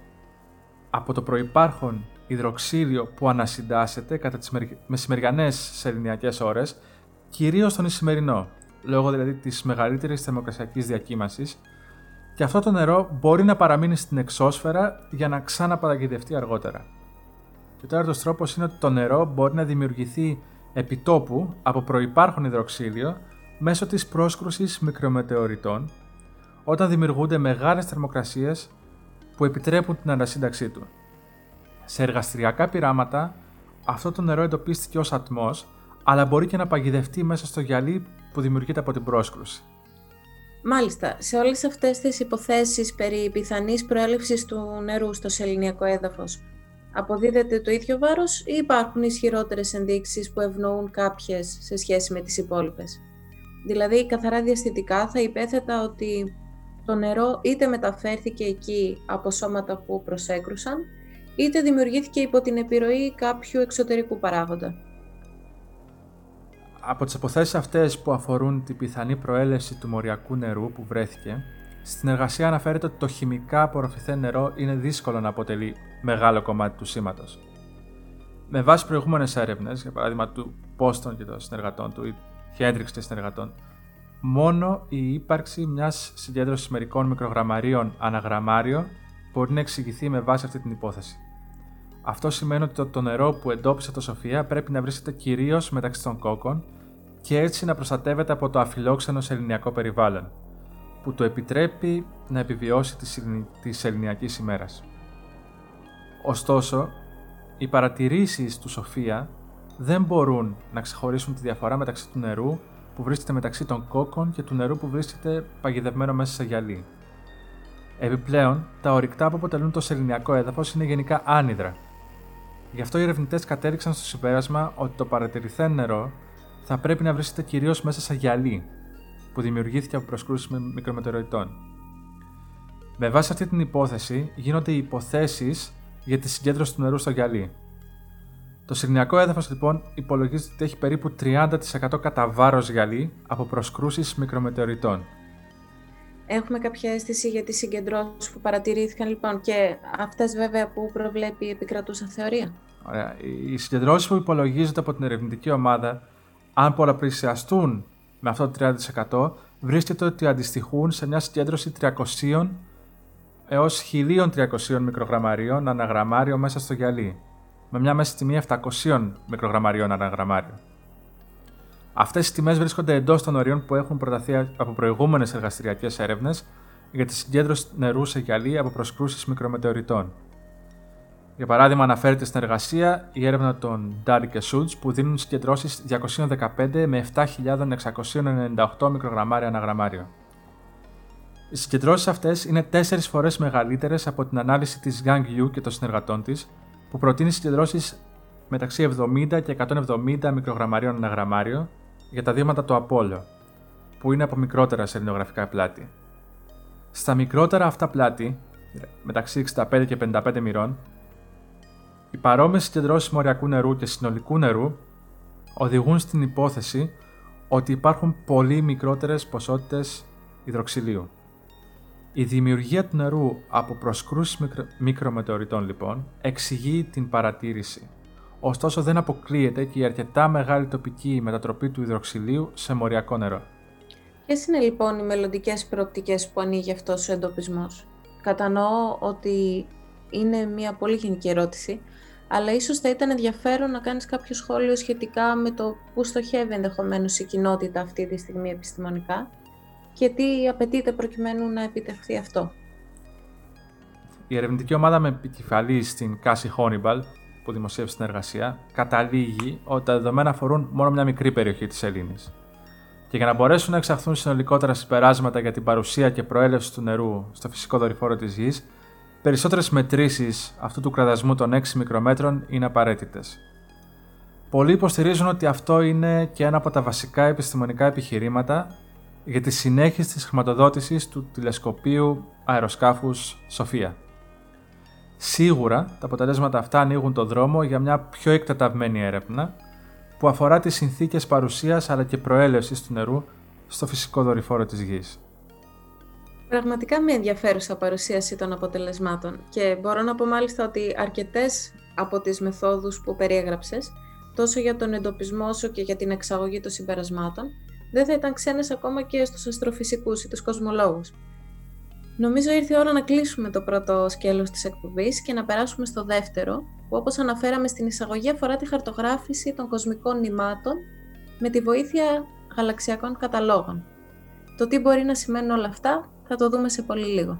από το προϋπάρχον υδροξύλιο που ανασυντάσσεται κατά τις μεσημεριανές σεληνιακές ώρες, κυρίως τον Ισημερινό, λόγω δηλαδή της μεγαλύτερης θερμοκρασιακής διακύμασης, και αυτό το νερό μπορεί να παραμείνει στην εξώσφαιρα για να ξαναπαραγγελευτεί αργότερα. Και ο τέταρτος τρόπος είναι ότι το νερό μπορεί να δημιουργηθεί επιτόπου από προϋπάρχον υδροξύλιο μέσω της πρόσκρουσης μικρομετεωρητών όταν δημιουργούνται μεγάλες θερμοκρασίες που επιτρέπουν την ανασύνταξή του. Σε εργαστηριακά πειράματα αυτό το νερό εντοπίστηκε ως ατμός αλλά μπορεί και να παγιδευτεί μέσα στο γυαλί που δημιουργείται από την πρόσκρουση. Μάλιστα, σε όλες αυτές τις υποθέσεις περί πιθανής προέλευσης του νερού στο σεληνιακό έδαφος, αποδίδεται το ίδιο βάρος ή υπάρχουν ισχυρότερες ενδείξεις που ευνοούν κάποιες σε σχέση με τις υπόλοιπες; Δηλαδή, καθαρά διαστητικά θα υπέθετα ότι το νερό είτε μεταφέρθηκε εκεί από σώματα που προσέκρουσαν, είτε δημιουργήθηκε υπό την επιρροή κάποιου εξωτερικού παράγοντα. Από τις αποθέσεις αυτές που αφορούν την πιθανή προέλευση του μοριακού νερού που βρέθηκε, στην εργασία αναφέρεται ότι το χημικά απορροφηθέν νερό είναι δύσκολο να αποτελεί μεγάλο κομμάτι του σήματος. Με βάση προηγούμενες έρευνες, για παράδειγμα του Πόστον και των συνεργατών του ή Χέντριξ και συνεργατών, μόνο η ύπαρξη μιας συγκέντρωσης μερικών μικρογραμμαρίων αναγραμμάριο μπορεί να εξηγηθεί με βάση αυτή την υπόθεση. Αυτό σημαίνει ότι το, νερό που εντόπισε το Σοφία πρέπει να βρίσκεται κυρίως μεταξύ των κόκκων και έτσι να προστατεύεται από το αφιλόξενο σε ελληνιακό περιβάλλον, που το επιτρέπει να επιβιώσει τη ελληνιακής ημέρας. Ωστόσο, οι παρατηρήσεις του Σοφία δεν μπορούν να ξεχωρίσουν τη διαφορά μεταξύ του νερού που βρίσκεται μεταξύ των κόκκων και του νερού που βρίσκεται παγιδευμένο μέσα σε γυαλί. Επιπλέον, τα ορυκτά που αποτελούν το σεληνιακό έδαφος είναι γενικά άνυδρα. Γι' αυτό οι ερευνητές κατέληξαν στο συμπέρασμα ότι το παρατηρηθέν νερό θα πρέπει να βρίσκεται κυρίως μέσα σε γυαλί, που δημιουργήθηκε από προσκρούσεις με μικρομετεωρητών. Με βάση αυτή την υπόθεση γίνονται οι υποθέσεις για τη συγκέντρωση του νερού στο γυαλί. Το συρνιακό έδαφος λοιπόν υπολογίζεται ότι έχει περίπου 30% κατά βάρος γυαλί από προσκρούσεις μικρομετεωρητών. Έχουμε κάποια αίσθηση για τις συγκεντρώσεις που παρατηρήθηκαν λοιπόν και αυτές βέβαια που προβλέπει η επικρατούσα θεωρία; Ωραία. Οι συγκεντρώσεις που υπολογίζονται από την ερευνητική ομάδα, αν πολλαπλησιαστούν με αυτό το 30%, βρίσκεται ότι αντιστοιχούν σε μια συγκέντρωση 300 έως 1300 μικρογραμμαρίων αναγραμμάριο μέσα στο γυαλί, με μια μέση τιμή 700 μικρογραμμαρίων αναγραμμάριο. Αυτές οι τιμές βρίσκονται εντός των ορίων που έχουν προταθεί από προηγούμενες εργαστηριακές έρευνες για τη συγκέντρωση νερού σε γυαλί από προσκρούσεις μικρομετεωρητών. Για παράδειγμα, αναφέρεται στην εργασία η έρευνα των Ντάρι και Σούτ που δίνουν συγκεντρώσεις 215 με 7.698 μικρογραμμάρια αναγραμμάριο. Οι συγκεντρώσεις αυτές είναι 4 φορές μεγαλύτερες από την ανάλυση της Gang Yu και των συνεργατών της, που προτείνει συγκεντρώσεις μεταξύ 70 και 170 μικρογραμμαρίων αναγραμμάριο για τα δείγματα του Απόλλω, που είναι από μικρότερα σελινογραφικά πλάτη. Στα μικρότερα αυτά πλάτη, μεταξύ 65 και 55 μοιρών, οι παρόμοιες συγκεντρώσεις μοριακού νερού και συνολικού νερού οδηγούν στην υπόθεση ότι υπάρχουν πολύ μικρότερες ποσότητες υδροξυλίου. Η δημιουργία του νερού από προσκρούσεις μικρο... μικρομετεωρητών λοιπόν εξηγεί την παρατήρηση ωστόσο δεν αποκλείεται και η αρκετά μεγάλη τοπική μετατροπή του υδροξυλίου σε μοριακό νερό. Ποιες είναι λοιπόν οι μελλοντικές προοπτικές που ανοίγει αυτός ο εντοπισμός; Κατανοώ ότι είναι μια πολύ γενική ερώτηση, αλλά ίσως θα ήταν ενδιαφέρον να κάνεις κάποιο σχόλιο σχετικά με το πού στοχεύει ενδεχομένως η κοινότητα αυτή τη στιγμή επιστημονικά και τι απαιτείται προκειμένου να επιτευχθεί αυτό. Η ερευνητική ομάδα με επικεφαλής την Casey Honniball που δημοσίευσε την εργασία, καταλήγει ότι τα δεδομένα αφορούν μόνο μια μικρή περιοχή της Σελήνης. Και για να μπορέσουν να εξαχθούν συνολικότερα συμπεράσματα για την παρουσία και προέλευση του νερού στο φυσικό δορυφόρο της γης, περισσότερες μετρήσεις αυτού του κραδασμού των 6 μικρομέτρων είναι απαραίτητες. Πολλοί υποστηρίζουν ότι αυτό είναι και ένα από τα βασικά επιστημονικά επιχειρήματα για τη συνέχιση της χρηματοδότησης του τηλεσκοπίου αεροσκάφους Σοφία. Σίγουρα τα αποτελέσματα αυτά ανοίγουν το δρόμο για μια πιο εκτεταμένη έρευνα που αφορά τις συνθήκες παρουσίας αλλά και προέλευσης του νερού στο φυσικό δορυφόρο της Γης. Πραγματικά με ενδιαφέρουσα παρουσίαση των αποτελεσμάτων και μπορώ να πω μάλιστα ότι αρκετές από τις μεθόδους που περιέγραψες, τόσο για τον εντοπισμό όσο και για την εξαγωγή των συμπερασμάτων, δεν θα ήταν ξένες ακόμα και στους αστροφυσικούς ή τους κοσμολόγους. Νομίζω ήρθε η ώρα να κλείσουμε το πρώτο σκέλος της εκπομπής και να περάσουμε στο δεύτερο, που όπως αναφέραμε στην εισαγωγή αφορά τη χαρτογράφηση των κοσμικών νημάτων με τη βοήθεια γαλαξιακών καταλόγων. Το τι μπορεί να σημαίνουν όλα αυτά θα το δούμε σε πολύ λίγο.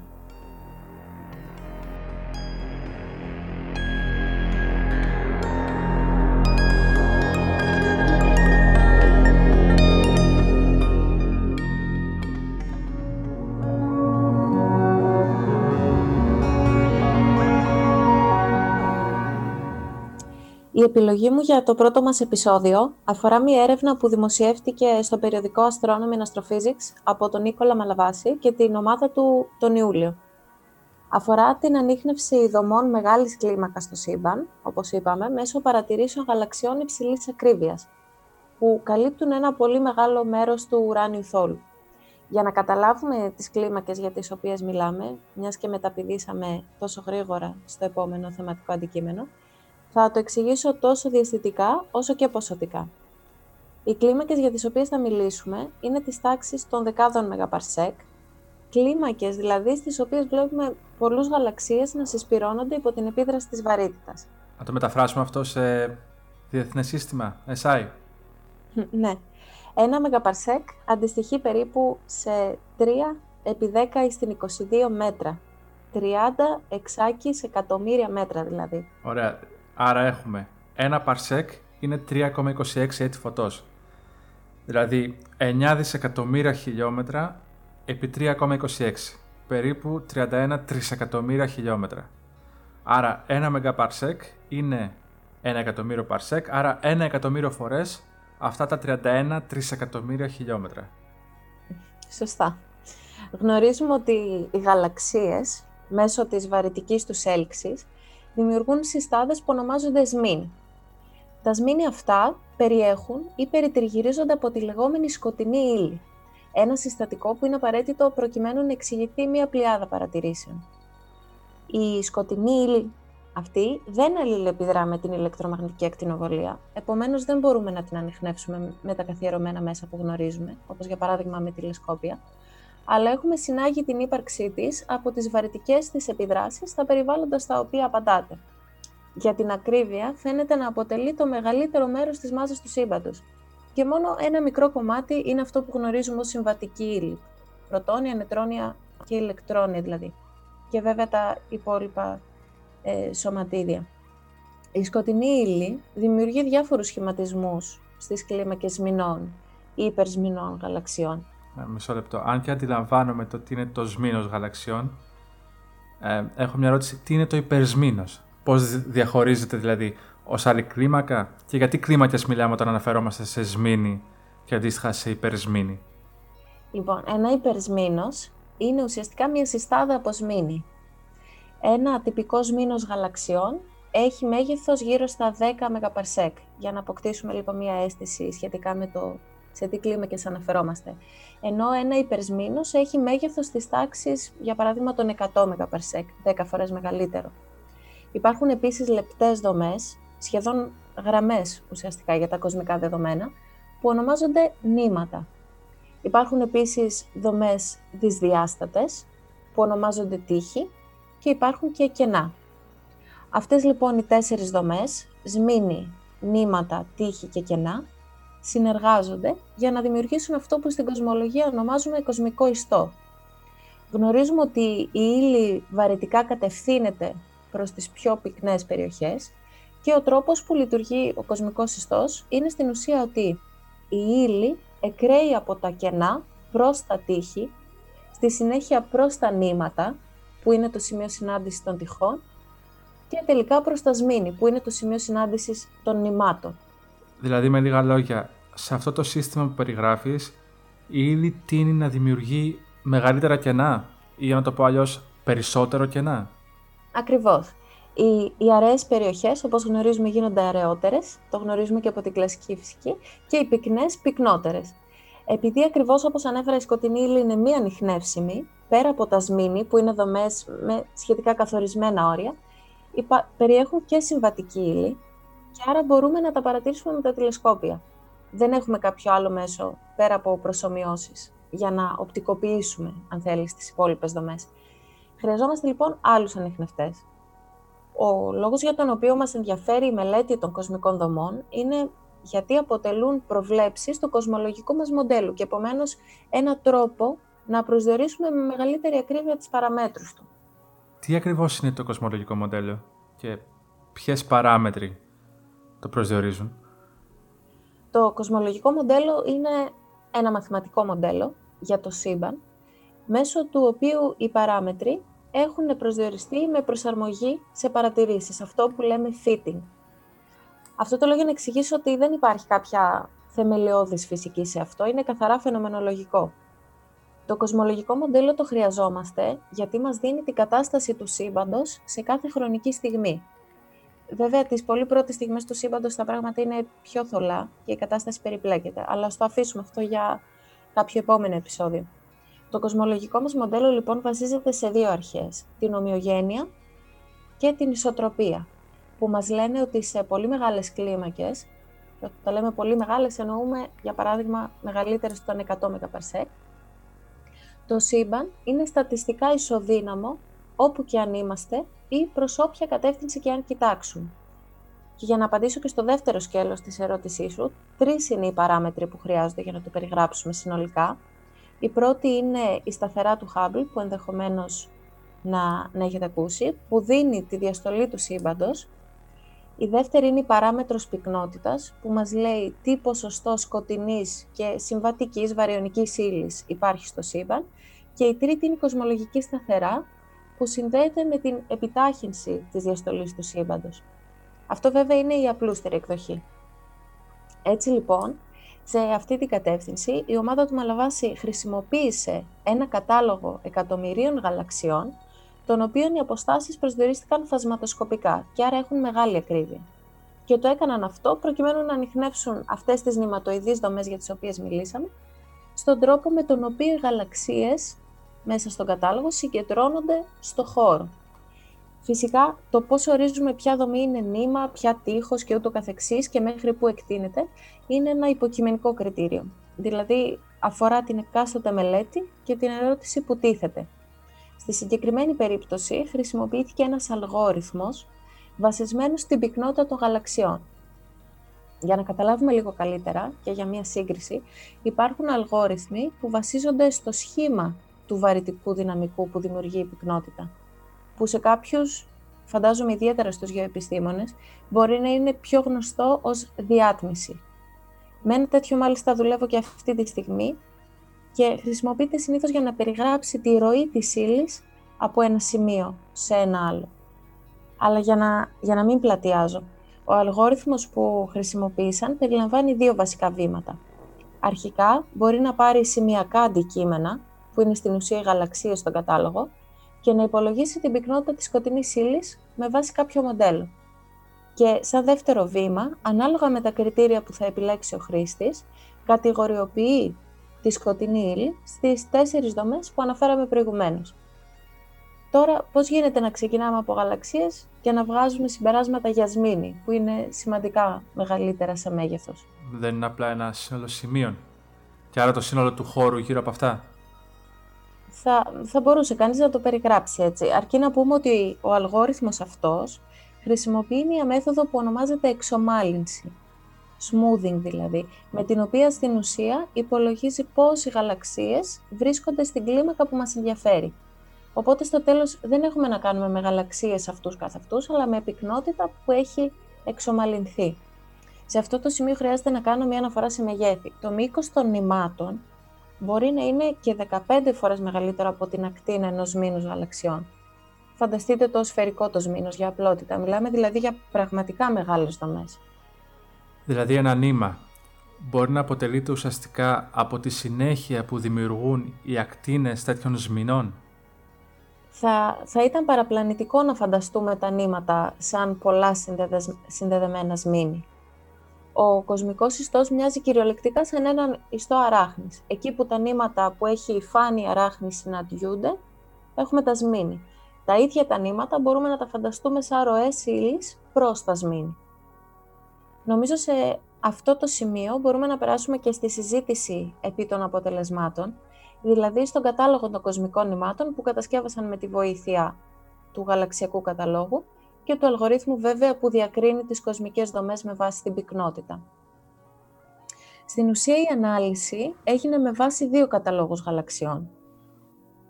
Η επιλογή μου για το πρώτο μας επεισόδιο αφορά μια έρευνα που δημοσιεύτηκε στο περιοδικό Astronomy and Astrophysics από τον Νίκολα Μαλαβάση και την ομάδα του τον Ιούλιο. Αφορά την ανείχνευση δομών μεγάλης κλίμακας στο σύμπαν, όπως είπαμε, μέσω παρατηρήσεων γαλαξιών υψηλής ακρίβειας, που καλύπτουν ένα πολύ μεγάλο μέρος του ουράνιου θόλου. Για να καταλάβουμε τις κλίμακες για τις οποίες μιλάμε, μιας και μεταπηδήσαμε τόσο γρήγορα στο επόμενο θεματικό αντικείμενο, θα το εξηγήσω τόσο διαστητικά όσο και ποσοτικά. Οι κλίμακες για τις οποίες θα μιλήσουμε είναι της τάξης των δεκάδων μεγαπαρσέκ, κλίμακες δηλαδή στις οποίες βλέπουμε πολλούς γαλαξίες να συσπυρώνονται υπό την επίδραση της βαρύτητας. Να το μεταφράσουμε αυτό σε διεθνές σύστημα, SI. ναι. Ένα μεγαπαρσέκ αντιστοιχεί περίπου σε 3 επί 10 στην 22 μέτρα. 30 εξάκι σε εκατομμύρια μέτρα δηλαδή. Ωραία. Άρα έχουμε ένα παρσέκ είναι 3,26 έτη φωτός. Δηλαδή 9 δισεκατομμύρια χιλιόμετρα επί 3,26. Περίπου 31 τρισεκατομμύρια χιλιόμετρα. Άρα ένα μεγαπαρσέκ είναι ένα εκατομμύριο παρσέκ, άρα ένα εκατομμύριο φορές αυτά τα 31 τρισεκατομμύρια χιλιόμετρα. Σωστά. Γνωρίζουμε ότι οι γαλαξίες, μέσω της βαρυτικής τους έλξης, δημιουργούν συστάδες που ονομάζονται σμήν. Τα σμήνη αυτά περιέχουν ή περιτριγυρίζονται από τη λεγόμενη σκοτεινή ύλη, ένα συστατικό που είναι απαραίτητο προκειμένου να εξηγηθεί μια πλειάδα παρατηρήσεων. Η σκοτεινή ύλη αυτή δεν αλληλεπιδρά με την ηλεκτρομαγνητική ακτινοβολία, επομένως δεν μπορούμε να την ανοιχνεύσουμε με τα καθιερωμένα μέσα που γνωρίζουμε, όπως για παράδειγμα με τηλεσκόπια, αλλά έχουμε συνάγει την ύπαρξή της από τις βαρυτικές της επιδράσεις στα περιβάλλοντας στα οποία απαντάτε. Για την ακρίβεια, φαίνεται να αποτελεί το μεγαλύτερο μέρος της μάζας του σύμπαντος και μόνο ένα μικρό κομμάτι είναι αυτό που γνωρίζουμε ως συμβατική ύλη. Πρωτόνια, νετρόνια και ηλεκτρόνια δηλαδή. Και βέβαια τα υπόλοιπα ε, σωματίδια. Η σκοτεινή ύλη δημιουργεί διάφορους σχηματισμούς στις κλίμακες μηνών ή υπερσμηνών γαλαξιών. Ε, μισό λεπτό. Αν και αντιλαμβάνομαι το τι είναι το σμήνος γαλαξιών, ε, έχω μια ερώτηση. Τι είναι το υπερσμήνος; Πώς διαχωρίζεται δηλαδή ως άλλη κλίμακα; Και γιατί κλίμακες μιλάμε όταν αναφερόμαστε σε σμήνη και αντίστοιχα σε υπερσμήνη; Λοιπόν, ένα υπερσμήνος είναι ουσιαστικά μια συστάδα από σμήνη. Ένα τυπικό σμήνος γαλαξιών έχει μέγεθος γύρω στα 10 μεγαπαρσέκ, για να αποκτήσουμε λοιπόν μια αίσθηση σχετικά με το σε τι κλίμακες αναφερόμαστε. Ενώ ένα υπερσμήνος έχει μέγεθος της τάξης, για παράδειγμα, των 100 MP, 10 φορές μεγαλύτερο. Υπάρχουν επίσης λεπτές δομές, σχεδόν γραμμές ουσιαστικά για τα κοσμικά δεδομένα, που ονομάζονται νήματα. Υπάρχουν επίσης δομές δυσδιάστατες, που ονομάζονται τείχη και υπάρχουν και κενά. Αυτές λοιπόν οι τέσσερις δομές, σμήνη, νήματα, τείχη και κενά, συνεργάζονται για να δημιουργήσουν αυτό που στην κοσμολογία ονομάζουμε κοσμικό ιστό. Γνωρίζουμε ότι η ύλη βαρυτικά κατευθύνεται προς τις πιο πυκνές περιοχές και ο τρόπος που λειτουργεί ο κοσμικός ιστός είναι στην ουσία ότι η ύλη εκραίει από τα κενά προς τα τείχη, στη συνέχεια προς τα νήματα, που είναι το σημείο συνάντησης των τυχών, και τελικά προς τα σμήνη, που είναι το σημείο συνάντησης των νημάτων. Δηλαδή, με λίγα λόγια, σε αυτό το σύστημα που περιγράφεις, η ύλη τίνει να δημιουργεί μεγαλύτερα κενά ή για να το πω αλλιώς περισσότερο κενά; Ακριβώς. Οι, οι αραιές περιοχές, όπως γνωρίζουμε, γίνονται αραιότερες, το γνωρίζουμε και από την κλασική φυσική, και οι πυκνές πυκνότερες. Επειδή ακριβώς όπως ανέφερα η σκοτεινή ύλη είναι μη ανιχνεύσιμη, πέρα από τα σμήνη που είναι δομές με σχετικά καθορισμένα όρια, περιέχουν και συμβατική ύλη και άρα μπορούμε να τα παρατηρήσουμε με τα τηλεσκόπια. Δεν έχουμε κάποιο άλλο μέσο πέρα από προσωμιώσεις για να οπτικοποιήσουμε, αν θέλεις, τις υπόλοιπες δομές. Χρειαζόμαστε λοιπόν άλλους ανιχνευτές. Ο λόγος για τον οποίο μας ενδιαφέρει η μελέτη των κοσμικών δομών είναι γιατί αποτελούν προβλέψεις στο κοσμολογικό μας μοντέλο και επομένως ένα τρόπο να προσδιορίσουμε με μεγαλύτερη ακρίβεια τις παραμέτρους του. Τι ακριβώς είναι το κοσμολογικό μοντέλο και ποιες παράμετροι το προσδιορίζουν. Το κοσμολογικό μοντέλο είναι ένα μαθηματικό μοντέλο για το σύμπαν, μέσω του οποίου οι παράμετροι έχουν προσδιοριστεί με προσαρμογή σε παρατηρήσεις, αυτό που λέμε fitting. Αυτό το λέω για να εξηγήσω ότι δεν υπάρχει κάποια θεμελιώδης φυσική σε αυτό, είναι καθαρά φαινομενολογικό. Το κοσμολογικό μοντέλο το χρειαζόμαστε γιατί μας δίνει την κατάσταση του σύμπαντος σε κάθε χρονική στιγμή. Βέβαια, τις πολύ πρώτες στιγμές του σύμπαντος τα πράγματα είναι πιο θολά και η κατάσταση περιπλέκεται, αλλά στο αφήσουμε αυτό για κάποιο επόμενο επεισόδιο. Το κοσμολογικό μας μοντέλο λοιπόν βασίζεται σε δύο αρχές, την ομοιογένεια και την ισοτροπία, που μας λένε ότι σε πολύ μεγάλες κλίμακες, και όταν λέμε πολύ μεγάλες εννοούμε για παράδειγμα μεγαλύτερες των 100 MP, το σύμπαν είναι στατιστικά ισοδύναμο όπου και αν είμαστε ή προς όποια κατεύθυνση και αν κοιτάξουμε. Και για να απαντήσω και στο δεύτερο σκέλος της ερώτησής σου, τρεις είναι οι παράμετροι που χρειάζονται για να το περιγράψουμε συνολικά. Η πρώτη είναι η σταθερά του Hubble, που ενδεχομένως να, να έχετε ακούσει, που δίνει τη διαστολή του σύμπαντος. Η δεύτερη είναι η παράμετρος πυκνότητας, που μας λέει τι ποσοστό σκοτεινής και συμβατικής βαριονικής ύλης υπάρχει στο σύμπαν. Και η τρίτη είναι η κοσμολογική σταθερά, που συνδέεται με την επιτάχυνση της διαστολής του σύμπαντος. Αυτό βέβαια είναι η απλούστερη εκδοχή. Έτσι λοιπόν, σε αυτή την κατεύθυνση, η ομάδα του Μαλαβάση χρησιμοποίησε ένα κατάλογο εκατομμυρίων γαλαξιών, των οποίων οι αποστάσεις προσδιορίστηκαν φασματοσκοπικά και άρα έχουν μεγάλη ακρίβεια. Και το έκαναν αυτό προκειμένου να ανοιχνεύσουν αυτές τις νηματοειδείς δομές για τις οποίες μιλήσαμε, στον τρόπο με τον οποίο οι γαλαξίες μέσα στον κατάλογο συγκεντρώνονται στο χώρο. Φυσικά, το πώς ορίζουμε ποια δομή είναι νήμα, ποια τείχος και ούτω καθεξής και μέχρι που εκτείνεται, είναι ένα υποκειμενικό κριτήριο. Δηλαδή, αφορά την εκάστοτε μελέτη και την ερώτηση που τίθεται. Στη συγκεκριμένη περίπτωση, χρησιμοποιήθηκε ένας αλγόριθμος βασισμένος στην πυκνότητα των γαλαξιών. Για να καταλάβουμε λίγο καλύτερα και για μια σύγκριση, υπάρχουν αλγόριθμοι που βασίζονται στο σχήμα του βαρυτικού δυναμικού που δημιουργεί η πυκνότητα, που σε κάποιους, φαντάζομαι ιδιαίτερα στους γεωεπιστήμονες, μπορεί να είναι πιο γνωστό ως διάτμιση. Με ένα τέτοιο μάλιστα δουλεύω και αυτή τη στιγμή και χρησιμοποιείται συνήθως για να περιγράψει τη ροή της ύλης από ένα σημείο σε ένα άλλο. Αλλά για να, για να μην πλατιάζω, ο αλγόριθμος που χρησιμοποίησαν περιλαμβάνει δύο βασικά βήματα. Αρχικά μπορεί να πάρει σημειακά αντικείμενα, που είναι στην ουσία οι γαλαξίε στον κατάλογο, και να υπολογίσει την πυκνότητα της σκοτεινής ύλης με βάση κάποιο μοντέλο. Και σαν δεύτερο βήμα, ανάλογα με τα κριτήρια που θα επιλέξει ο χρήστης, κατηγοριοποιεί τη σκοτεινή ύλη στις τέσσερις δομές που αναφέραμε προηγουμένως. Τώρα, πώς γίνεται να ξεκινάμε από γαλαξίες και να βγάζουμε συμπεράσματα για σμήνη, που είναι σημαντικά μεγαλύτερα σε μέγεθος; Δεν είναι απλά ένα σύνολο σημείων. Και άρα το σύνολο του χώρου γύρω από αυτά θα, θα μπορούσε κανείς να το περιγράψει έτσι. Αρκεί να πούμε ότι ο αλγόριθμος αυτός χρησιμοποιεί μια μέθοδο που ονομάζεται εξομάλυνση, smoothing δηλαδή, με την οποία στην ουσία υπολογίζει πώς οι γαλαξίες βρίσκονται στην κλίμακα που μας ενδιαφέρει. Οπότε στο τέλος δεν έχουμε να κάνουμε με γαλαξίες αυτούς καθ' αυτούς, αλλά με πυκνότητα που έχει εξομαλυνθεί. Σε αυτό το σημείο χρειάζεται να κάνω μια αναφορά σε μεγέθη. Το μήκος των νημάτων μπορεί να είναι και 15 φορές μεγαλύτερο από την ακτίνα ενός μήνους γαλαξιών. Φανταστείτε το σφαιρικό το μήνος για απλότητα. Μιλάμε δηλαδή για πραγματικά μεγάλες δομές. Δηλαδή ένα νήμα μπορεί να αποτελείται ουσιαστικά από τη συνέχεια που δημιουργούν οι ακτίνες τέτοιων σμηνών; Θα, θα ήταν παραπλανητικό να φανταστούμε τα νήματα σαν πολλά συνδεδεμένα σμήνη ο κοσμικός ιστός μοιάζει κυριολεκτικά σαν έναν ιστό αράχνης. Εκεί που τα νήματα που έχει φάνη αράχνη συναντιούνται, έχουμε τα σμήνη. Τα ίδια τα νήματα μπορούμε να τα φανταστούμε σαν ροές ύλης προς τα σμήνη. Νομίζω σε αυτό το σημείο μπορούμε να περάσουμε και στη συζήτηση επί των αποτελεσμάτων, δηλαδή στον κατάλογο των κοσμικών νημάτων που κατασκεύασαν με τη βοήθεια του γαλαξιακού καταλόγου και του αλγορίθμου βέβαια που διακρίνει τις κοσμικές δομές με βάση την πυκνότητα. Στην ουσία η ανάλυση έγινε με βάση δύο καταλόγους γαλαξιών.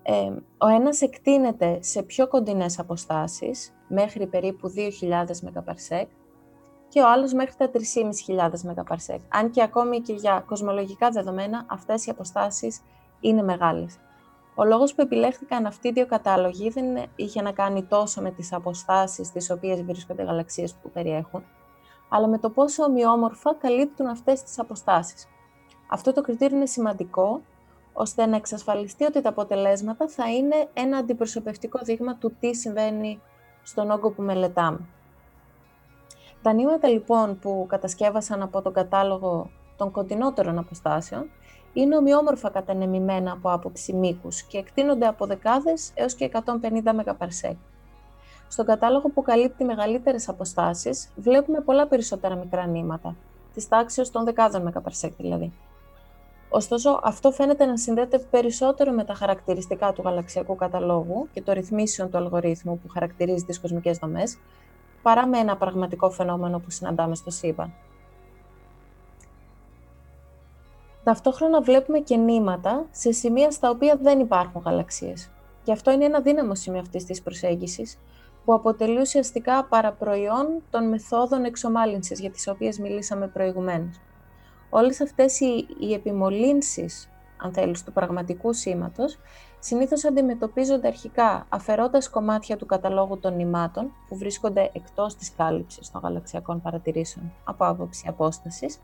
Ε, ο ένας εκτείνεται σε πιο κοντινές αποστάσεις, μέχρι περίπου 2.000 MP, και ο άλλος μέχρι τα 3.500 MP. Αν και ακόμη και για κοσμολογικά δεδομένα αυτές οι αποστάσεις είναι μεγάλες. Ο λόγος που επιλέχθηκαν αυτοί οι δύο κατάλογοι δεν είχε να κάνει τόσο με τις αποστάσεις στις οποίες βρίσκονται οι γαλαξίες που περιέχουν, αλλά με το πόσο ομοιόμορφα καλύπτουν αυτές τις αποστάσεις. Αυτό το κριτήριο είναι σημαντικό, ώστε να εξασφαλιστεί ότι τα αποτελέσματα θα είναι ένα αντιπροσωπευτικό δείγμα του τι συμβαίνει στον όγκο που μελετάμε. Τα νήματα λοιπόν που κατασκεύασαν από τον κατάλογο των κοντινότερων αποστάσεων είναι ομοιόμορφα κατανεμημένα από άποψη μήκους και εκτείνονται από δεκάδες έως και 150 MP. Στον κατάλογο που καλύπτει μεγαλύτερες αποστάσεις βλέπουμε πολλά περισσότερα μικρά νήματα, της τάξης των δεκάδων MP δηλαδή. Ωστόσο, αυτό φαίνεται να συνδέεται περισσότερο με τα χαρακτηριστικά του γαλαξιακού καταλόγου και το ρυθμίσεων του αλγορίθμου που χαρακτηρίζει τις κοσμικές δομές, παρά με ένα πραγματικό φαινόμενο που συναντάμε στο σύμπαν. Ταυτόχρονα βλέπουμε και νήματα σε σημεία στα οποία δεν υπάρχουν γαλαξίες. Και αυτό είναι ένα δύναμο σημείο αυτής της προσέγγισης, που αποτελεί ουσιαστικά παραπροϊόν των μεθόδων εξομάλυνσης για τις οποίες μιλήσαμε προηγουμένως. Όλες αυτές οι, οι επιμολύνσεις, αν θέλεις, του πραγματικού σήματος, συνήθως αντιμετωπίζονται αρχικά αφαιρώντας κομμάτια του καταλόγου των νημάτων που βρίσκονται εκτός της κάλυψης των γαλαξιακών παρατηρήσεων από άποψη απόστασης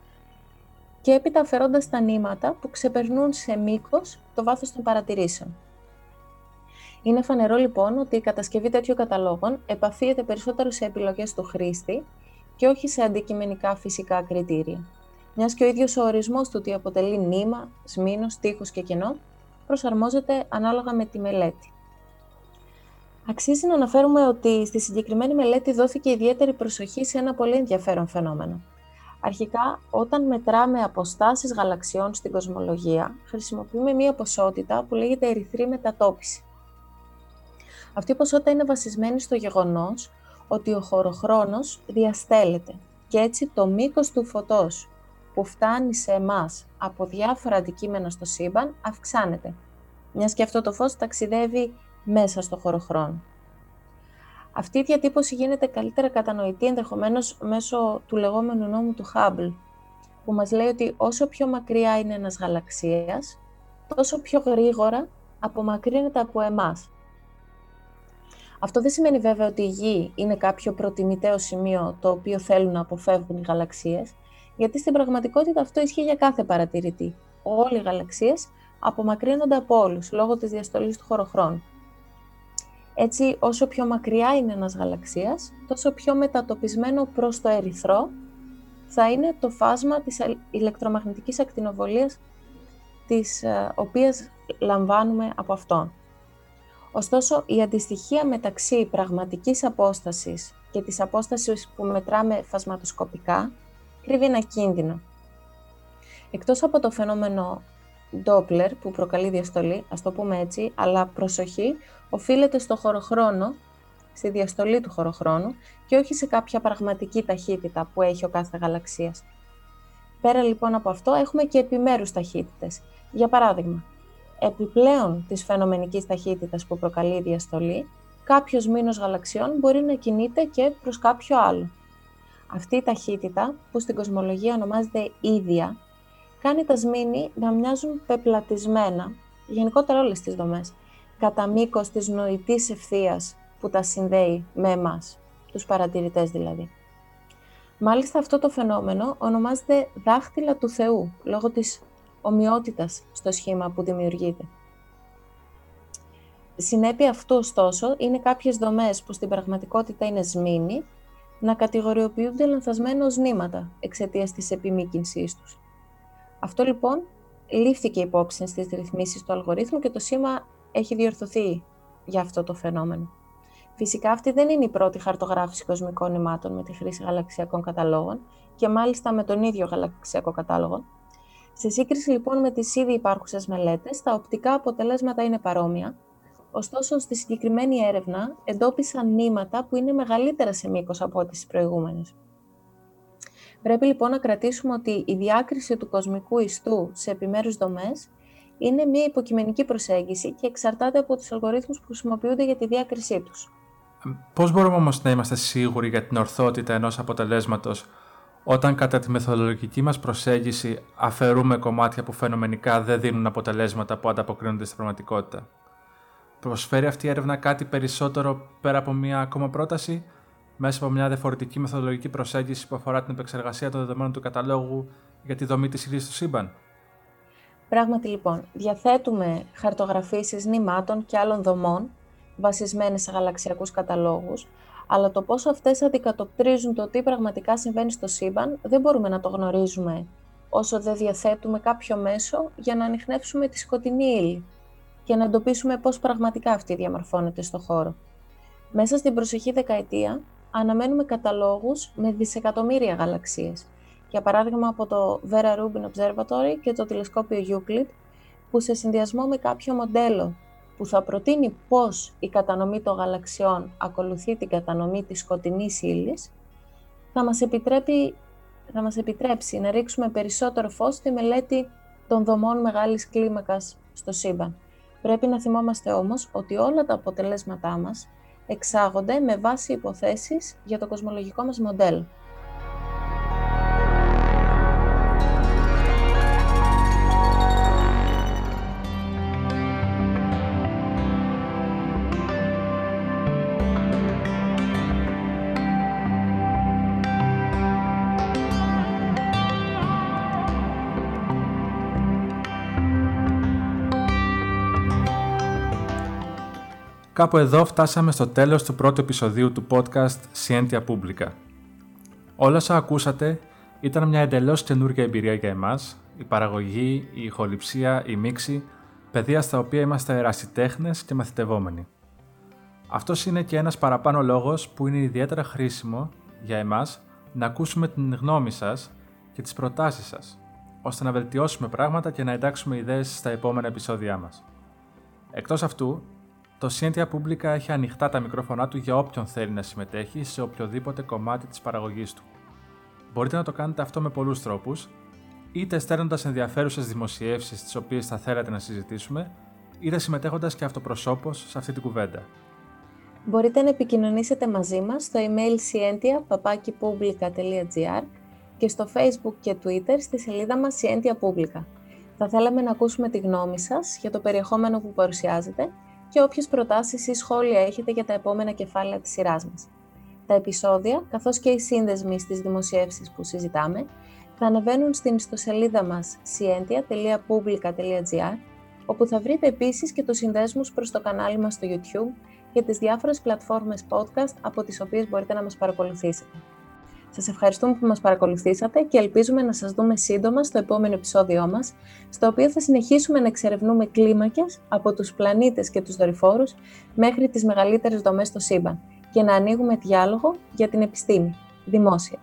και έπειτα αφαιρώντας τα νήματα που ξεπερνούν σε μήκος το βάθος των παρατηρήσεων. Είναι φανερό λοιπόν ότι η κατασκευή τέτοιων καταλόγων επαφίεται περισσότερο σε επιλογές του χρήστη και όχι σε αντικειμενικά φυσικά κριτήρια. Μιας και ο ίδιος ο ορισμός του τι αποτελεί νήμα, σμήνος, τείχος και κενό προσαρμόζεται ανάλογα με τη μελέτη. Αξίζει να αναφέρουμε ότι στη συγκεκριμένη μελέτη δόθηκε ιδιαίτερη προσοχή σε ένα πολύ ενδιαφέρον φαινόμενο. Αρχικά, όταν μετράμε αποστάσεις γαλαξιών στην κοσμολογία, χρησιμοποιούμε μία ποσότητα που λέγεται ερυθρή μετατόπιση. Αυτή η ποσότητα είναι βασισμένη στο γεγονός ότι ο χωροχρόνος διαστέλλεται και έτσι το μήκος του φωτός που φτάνει σε εμάς από διάφορα αντικείμενα στο σύμπαν αυξάνεται, μιας και αυτό το φως ταξιδεύει μέσα στο χωροχρόνο. Αυτή η διατύπωση γίνεται καλύτερα κατανοητή ενδεχομένως μέσω του λεγόμενου νόμου του Hubble, που μας λέει ότι όσο πιο μακριά είναι ένας γαλαξίας, τόσο πιο γρήγορα απομακρύνεται από εμάς. Αυτό δεν σημαίνει βέβαια ότι η Γη είναι κάποιο προτιμητέο σημείο το οποίο θέλουν να αποφεύγουν οι γαλαξίες, γιατί στην πραγματικότητα αυτό ισχύει για κάθε παρατηρητή. Όλοι οι γαλαξίες απομακρύνονται από όλους λόγω της διαστολής του χωροχρόνου. Έτσι, όσο πιο μακριά είναι ένας γαλαξίας, τόσο πιο μετατοπισμένο προς το ερυθρό θα είναι το φάσμα της ηλεκτρομαγνητικής ακτινοβολίας της ε, οποίας λαμβάνουμε από αυτόν. Ωστόσο, η αντιστοιχία μεταξύ πραγματικής απόστασης και της απόστασης που μετράμε φασματοσκοπικά κρύβει ένα κίνδυνο. Εκτός από το φαινόμενο Doppler που προκαλεί διαστολή, ας το πούμε έτσι, αλλά προσοχή, οφείλεται στο χωροχρόνο, στη διαστολή του χωροχρόνου και όχι σε κάποια πραγματική ταχύτητα που έχει ο κάθε γαλαξίας. Πέρα λοιπόν από αυτό έχουμε και επιμέρους ταχύτητες. Για παράδειγμα, επιπλέον της φαινομενικής ταχύτητας που προκαλεί η διαστολή, κάποιος μήνος γαλαξιών μπορεί να κινείται και προς κάποιο άλλο. Αυτή η ταχύτητα, που στην κοσμολογία ονομάζεται ίδια, κάνει τα σμήνη να μοιάζουν πεπλατισμένα, γενικότερα όλες τις δομές, κατά μήκος της νοητής ευθείας που τα συνδέει με εμάς, τους παρατηρητές δηλαδή. Μάλιστα αυτό το φαινόμενο ονομάζεται δάχτυλα του Θεού, λόγω της ομοιότητας στο σχήμα που δημιουργείται. Συνέπεια αυτού, ωστόσο, είναι κάποιες δομές που στην πραγματικότητα είναι σμήνη, να κατηγοριοποιούνται λανθασμένα ως νήματα εξαιτίας της επιμήκυνσής τους. Αυτό λοιπόν λήφθηκε υπόψη στις ρυθμίσεις του αλγορίθμου και το σήμα έχει διορθωθεί για αυτό το φαινόμενο. Φυσικά αυτή δεν είναι η πρώτη χαρτογράφηση κοσμικών νημάτων με τη χρήση γαλαξιακών καταλόγων και μάλιστα με τον ίδιο γαλαξιακό κατάλογο. Σε σύγκριση λοιπόν με τις ήδη υπάρχουσες μελέτες, τα οπτικά αποτελέσματα είναι παρόμοια, ωστόσο στη συγκεκριμένη έρευνα εντόπισαν νήματα που είναι μεγαλύτερα σε μήκος από τις προηγούμενες. Πρέπει λοιπόν να κρατήσουμε ότι η διάκριση του κοσμικού ιστού σε επιμέρους δομές είναι μια υποκειμενική προσέγγιση και εξαρτάται από τους αλγορίθμους που χρησιμοποιούνται για τη διάκρισή τους. Πώς μπορούμε όμως να είμαστε σίγουροι για την ορθότητα ενός αποτελέσματος όταν κατά τη μεθοδολογική μας προσέγγιση αφαιρούμε κομμάτια που φαινομενικά δεν δίνουν αποτελέσματα που ανταποκρίνονται στην πραγματικότητα; Προσφέρει αυτή η έρευνα κάτι περισσότερο πέρα από μια ακόμα πρόταση μέσα από μια διαφορετική μεθοδολογική προσέγγιση που αφορά την επεξεργασία των δεδομένων του καταλόγου για τη δομή της ύλη του σύμπαν. Πράγματι λοιπόν, διαθέτουμε χαρτογραφήσεις νημάτων και άλλων δομών βασισμένες σε γαλαξιακούς καταλόγους, αλλά το πόσο αυτές αντικατοπτρίζουν το τι πραγματικά συμβαίνει στο σύμπαν δεν μπορούμε να το γνωρίζουμε όσο δεν διαθέτουμε κάποιο μέσο για να ανοιχνεύσουμε τη σκοτεινή ύλη και να εντοπίσουμε πώς πραγματικά αυτή διαμορφώνεται στο χώρο. Μέσα στην προσεχή δεκαετία αναμένουμε καταλόγους με δισεκατομμύρια γαλαξίες. Για παράδειγμα από το Vera Rubin Observatory και το τηλεσκόπιο Euclid, που σε συνδυασμό με κάποιο μοντέλο που θα προτείνει πώς η κατανομή των γαλαξιών ακολουθεί την κατανομή της σκοτεινής ύλης, θα μας, επιτρέπει, θα μας επιτρέψει να ρίξουμε περισσότερο φως στη μελέτη των δομών μεγάλης κλίμακας στο σύμπαν. Πρέπει να θυμόμαστε όμως ότι όλα τα αποτελέσματά μας εξάγονται με βάση υποθέσεις για το κοσμολογικό μας μοντέλο. Κάπου εδώ φτάσαμε στο τέλος του πρώτου επεισοδίου του podcast Scientia Publica. Όλα όσα ακούσατε ήταν μια εντελώς καινούργια εμπειρία για εμάς, η παραγωγή, η ηχοληψία, η μίξη, παιδεία στα οποία είμαστε ερασιτέχνες και μαθητευόμενοι. Αυτός είναι και ένας παραπάνω λόγος που είναι ιδιαίτερα χρήσιμο για εμάς να ακούσουμε την γνώμη σας και τις προτάσεις σας, ώστε να βελτιώσουμε πράγματα και να εντάξουμε ιδέες στα επόμενα επεισόδια μας. Εκτός αυτού, το Scientia Publica έχει ανοιχτά τα μικρόφωνά του για όποιον θέλει να συμμετέχει σε οποιοδήποτε κομμάτι της παραγωγής του. Μπορείτε να το κάνετε αυτό με πολλούς τρόπους, είτε στέλνοντας ενδιαφέρουσες δημοσιεύσεις τις οποίες θα θέλατε να συζητήσουμε, είτε συμμετέχοντας και αυτοπροσώπως σε αυτή την κουβέντα. Μπορείτε να επικοινωνήσετε μαζί μας στο email scientia.publica.gr και στο facebook και twitter στη σελίδα μας Scientia Publica. Θα θέλαμε να ακούσουμε τη γνώμη σας για το περιεχόμενο που παρουσιάζετε και όποιες προτάσεις ή σχόλια έχετε για τα επόμενα κεφάλαια της σειράς μας. Τα επεισόδια, καθώς και οι σύνδεσμοι στις δημοσιεύσεις που συζητάμε, θα ανεβαίνουν στην ιστοσελίδα μας scientia.publica.gr, όπου θα βρείτε επίσης και τους συνδέσμους προς το κανάλι μας στο YouTube και τις διάφορες πλατφόρμες podcast από τις οποίες μπορείτε να μας παρακολουθήσετε. Σας ευχαριστούμε που μας παρακολουθήσατε και ελπίζουμε να σας δούμε σύντομα στο επόμενο επεισόδιό μας, στο οποίο θα συνεχίσουμε να εξερευνούμε κλίμακες από τους πλανήτες και τους δορυφόρους μέχρι τις μεγαλύτερες δομές στο σύμπαν και να ανοίγουμε διάλογο για την επιστήμη, δημόσια.